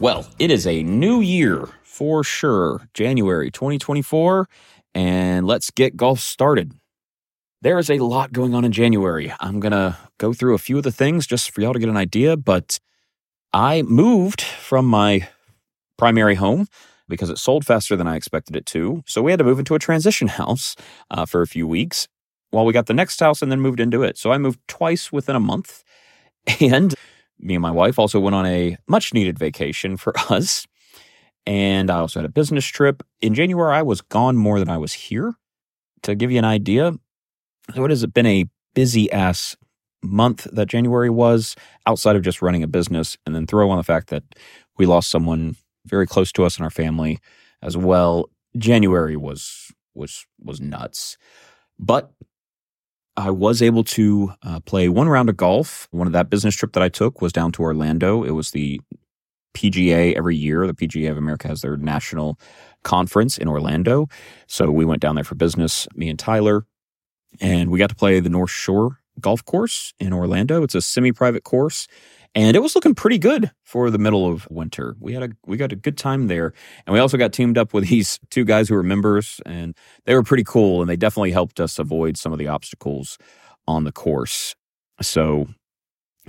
Well, it is a new year for sure, January 2024, and let's get golf started. There is a lot going on in January. I'm going to go through a few of the things just for y'all to get an idea, but I moved from my primary home because it sold faster than I expected it to. So we had to move into a transition house uh, for a few weeks while we got the next house and then moved into it. So I moved twice within a month. And me and my wife also went on a much needed vacation for us. And I also had a business trip. In January, I was gone more than I was here. To give you an idea, so it has been a busy ass month that January was outside of just running a business. And then throw on the fact that we lost someone very close to us in our family as well. January was was was nuts. But I was able to uh, play one round of golf. One of that business trip that I took was down to Orlando. It was the PGA every year. The PGA of America has their national conference in Orlando. So we went down there for business, me and Tyler, and we got to play the North Shore Golf Course in Orlando. It's a semi private course and it was looking pretty good for the middle of winter. We had a we got a good time there, and we also got teamed up with these two guys who were members, and they were pretty cool, and they definitely helped us avoid some of the obstacles on the course. So,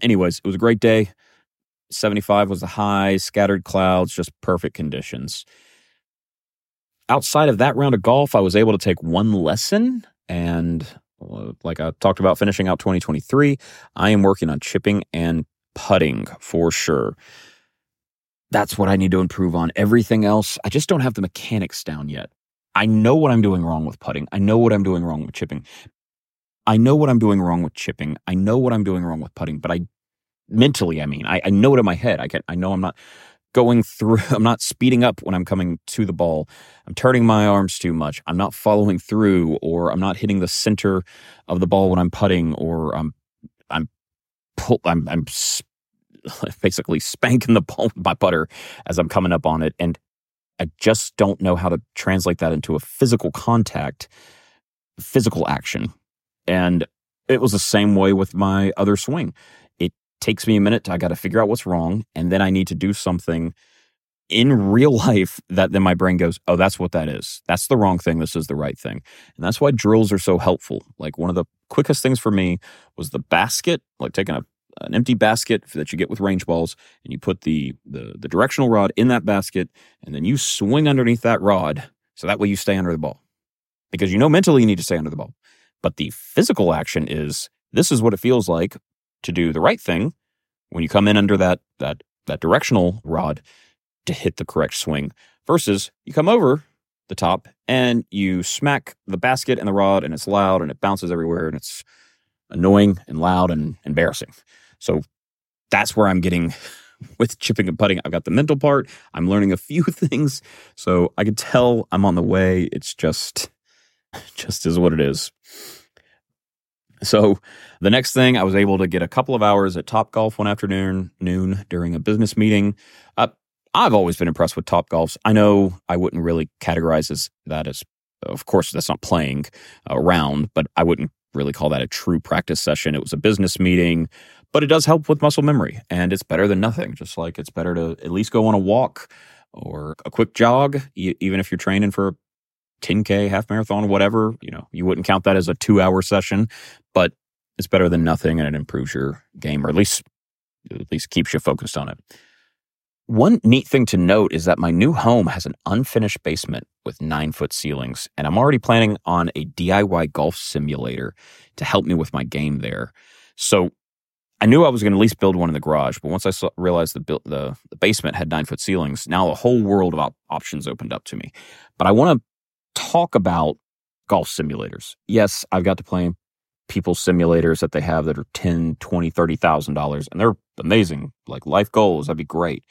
anyways, it was a great day. 75 was the high, scattered clouds, just perfect conditions. Outside of that round of golf, I was able to take one lesson and uh, like I talked about finishing out 2023, I am working on chipping and putting for sure. That's what I need to improve on. Everything else, I just don't have the mechanics down yet. I know what I'm doing wrong with putting. I know what I'm doing wrong with chipping. I know what I'm doing wrong with chipping. I know what I'm doing wrong with putting, but I mentally, I mean, I, I know it in my head. I can I know I'm not going through I'm not speeding up when I'm coming to the ball. I'm turning my arms too much. I'm not following through or I'm not hitting the center of the ball when I'm putting or I'm I'm pull, I'm, I'm basically spanking the ball with my putter as I'm coming up on it. And I just don't know how to translate that into a physical contact, physical action. And it was the same way with my other swing. It takes me a minute. To, I got to figure out what's wrong. And then I need to do something in real life that then my brain goes, oh, that's what that is. That's the wrong thing. This is the right thing. And that's why drills are so helpful. Like one of the quickest things for me was the basket, like taking a an empty basket that you get with range balls, and you put the, the the directional rod in that basket, and then you swing underneath that rod, so that way you stay under the ball, because you know mentally you need to stay under the ball, but the physical action is this is what it feels like to do the right thing when you come in under that that that directional rod to hit the correct swing versus you come over the top and you smack the basket and the rod and it's loud and it bounces everywhere and it's annoying and loud and embarrassing. So that's where I'm getting with chipping and putting. I've got the mental part. I'm learning a few things. So I can tell I'm on the way. It's just just is what it is. So the next thing, I was able to get a couple of hours at Top Golf one afternoon noon during a business meeting. Uh, I've always been impressed with Top Golfs. I know I wouldn't really categorize as that as, of course, that's not playing around, but I wouldn't really call that a true practice session. It was a business meeting, but it does help with muscle memory, and it's better than nothing. Just like it's better to at least go on a walk or a quick jog, even if you're training for a 10k half marathon whatever you know you wouldn't count that as a two hour session but it's better than nothing and it improves your game or at least at least keeps you focused on it one neat thing to note is that my new home has an unfinished basement with nine foot ceilings, and I'm already planning on a DIY golf simulator to help me with my game there. So I knew I was going to at least build one in the garage, but once I saw, realized the, the, the basement had nine foot ceilings, now a whole world of op- options opened up to me. But I want to talk about golf simulators. Yes, I've got to play people simulators that they have that are 10, 20, 30,000 dollars and they're amazing. Like life goals, that'd be great.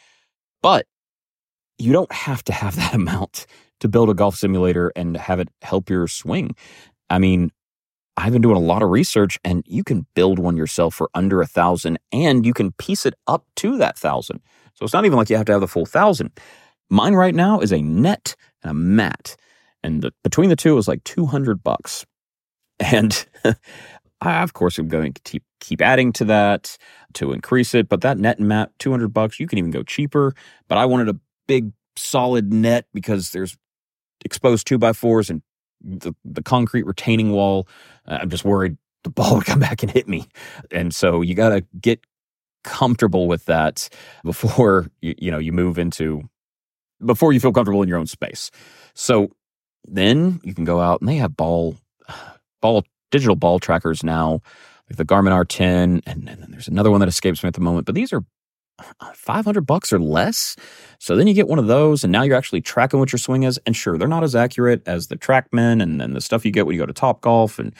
But you don't have to have that amount to build a golf simulator and have it help your swing. I mean, I've been doing a lot of research and you can build one yourself for under a thousand and you can piece it up to that thousand. So it's not even like you have to have the full thousand. Mine right now is a net and a mat. And the, between the two, it was like 200 bucks. And I, of course, I'm going to keep, keep adding to that to increase it. But that net and mat, 200 bucks, you can even go cheaper. But I wanted a big, solid net because there's exposed two by fours and the, the concrete retaining wall. Uh, I'm just worried the ball would come back and hit me. And so you got to get comfortable with that before you, you know you move into before you feel comfortable in your own space. So then you can go out and they have ball ball digital ball trackers now, like the Garmin R10, and, and there's another one that escapes me at the moment. But these are uh, 500 bucks or less. So then you get one of those, and now you're actually tracking what your swing is. And sure, they're not as accurate as the TrackMan and then the stuff you get when you go to Top Golf and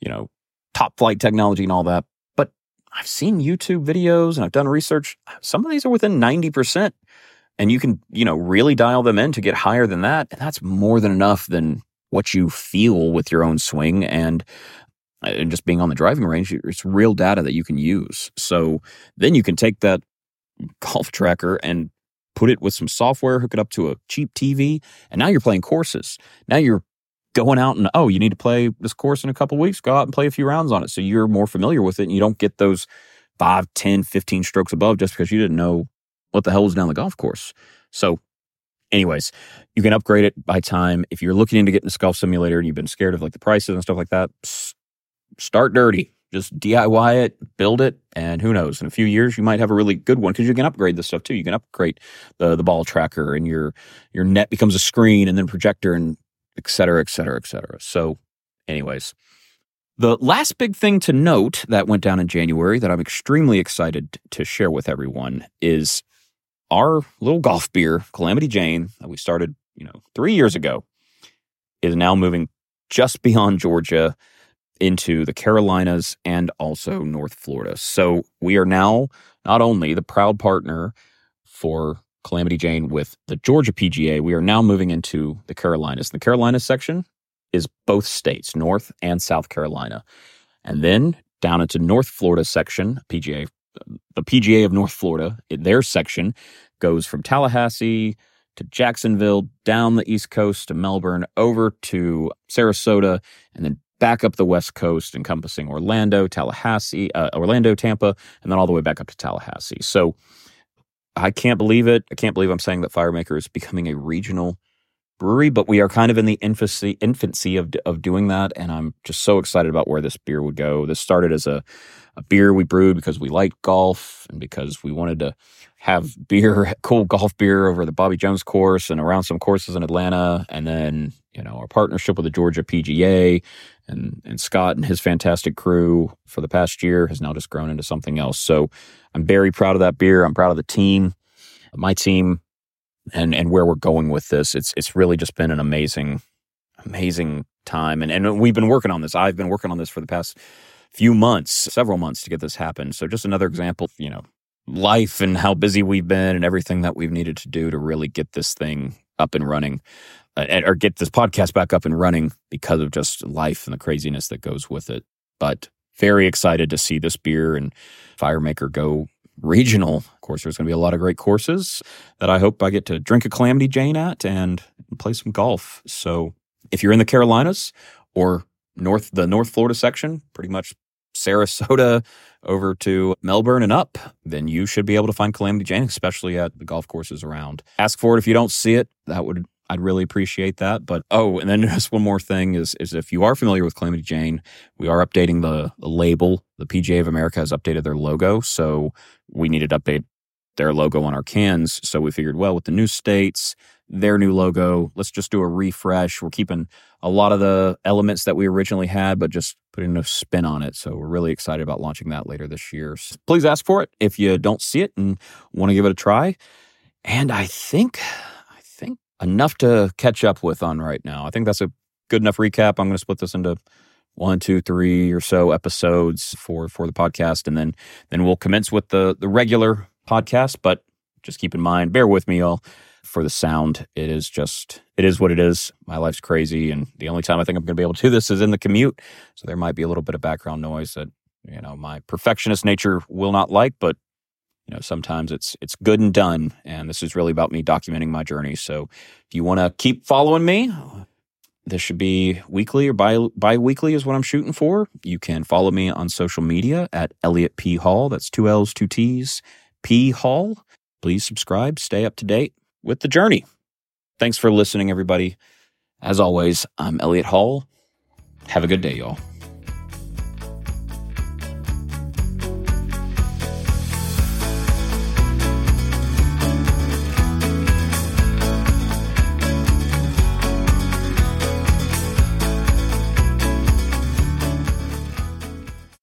you know top flight technology and all that. But I've seen YouTube videos and I've done research. Uh, some of these are within 90% and you can you know really dial them in to get higher than that and that's more than enough than what you feel with your own swing and uh, and just being on the driving range it's real data that you can use. So then you can take that golf tracker and put it with some software hook it up to a cheap tv and now you're playing courses. Now you're going out and oh you need to play this course in a couple weeks go out and play a few rounds on it. So you're more familiar with it and you don't get those 5 10 15 strokes above just because you didn't know what the hell was down the golf course. So, anyways, you can upgrade it by time. If you're looking into getting this golf simulator and you've been scared of like the prices and stuff like that, start dirty. Just DIY it, build it, and who knows? In a few years, you might have a really good one because you can upgrade this stuff too. You can upgrade the the ball tracker, and your your net becomes a screen, and then projector, and et cetera, et cetera, et cetera. So, anyways, the last big thing to note that went down in January that I'm extremely excited to share with everyone is our little golf beer, Calamity Jane, that we started, you know, three years ago, is now moving just beyond Georgia into the Carolinas and also North Florida. So we are now not only the proud partner for Calamity Jane with the Georgia PGA, we are now moving into the Carolinas. The Carolinas section is both states, North and South Carolina. And then down into North Florida section, PGA the PGA of North Florida, their section goes from Tallahassee to Jacksonville, down the East Coast to Melbourne, over to Sarasota, and then back up the West Coast, encompassing Orlando, Tallahassee, uh, Orlando, Tampa, and then all the way back up to Tallahassee. So I can't believe it. I can't believe I'm saying that Firemaker is becoming a regional brewery, but we are kind of in the infancy infancy of of doing that, and I'm just so excited about where this beer would go. This started as a a beer we brewed because we liked golf and because we wanted to have beer, cool golf beer over the Bobby Jones course and around some courses in Atlanta. And then, you know, our partnership with the Georgia PGA and, and Scott and his fantastic crew for the past year has now just grown into something else. So I'm very proud of that beer. I'm proud of the team, my team, and, and where we're going with this. It's, it's really just been an amazing, amazing time. And, and we've been working on this. I've been working on this for the past few months, several months to get this happen. So just another example, you know, life and how busy we've been and everything that we've needed to do to really get this thing up and running uh, or get this podcast back up and running because of just life and the craziness that goes with it. But very excited to see this beer and Firemaker go regional. Of course, there's going to be a lot of great courses that I hope I get to drink a Calamity Jane at and play some golf. So if you're in the Carolinas or north the North Florida section, pretty much Sarasota over to Melbourne and up, then you should be able to find Calamity Jane, especially at the golf courses around. Ask for it if you don't see it. That would I'd really appreciate that. But oh, and then just one more thing is is if you are familiar with Calamity Jane, we are updating the, the label. The PGA of America has updated their logo, so we needed to update their logo on our cans. So we figured, well, with the new states, their new logo. Let's just do a refresh. We're keeping a lot of the elements that we originally had, but just putting a spin on it. So we're really excited about launching that later this year. So please ask for it if you don't see it and want to give it a try. And I think, I think enough to catch up with on right now. I think that's a good enough recap. I'm going to split this into one, two, three or so episodes for for the podcast, and then then we'll commence with the the regular podcast. But just keep in mind, bear with me, y'all for the sound. It is just, it is what it is. My life's crazy. And the only time I think I'm going to be able to do this is in the commute. So there might be a little bit of background noise that, you know, my perfectionist nature will not like, but you know sometimes it's it's good and done and this is really about me documenting my journey so if you want to keep following me this should be weekly or bi bi weekly is what I'm shooting for. You can follow me on social media at Elliott P Hall. That's two L's, two T's, P Hall. Please subscribe. Stay up to date with the journey. Thanks for listening, everybody. As always, I'm Elliott Hall. Have a good day, y'all.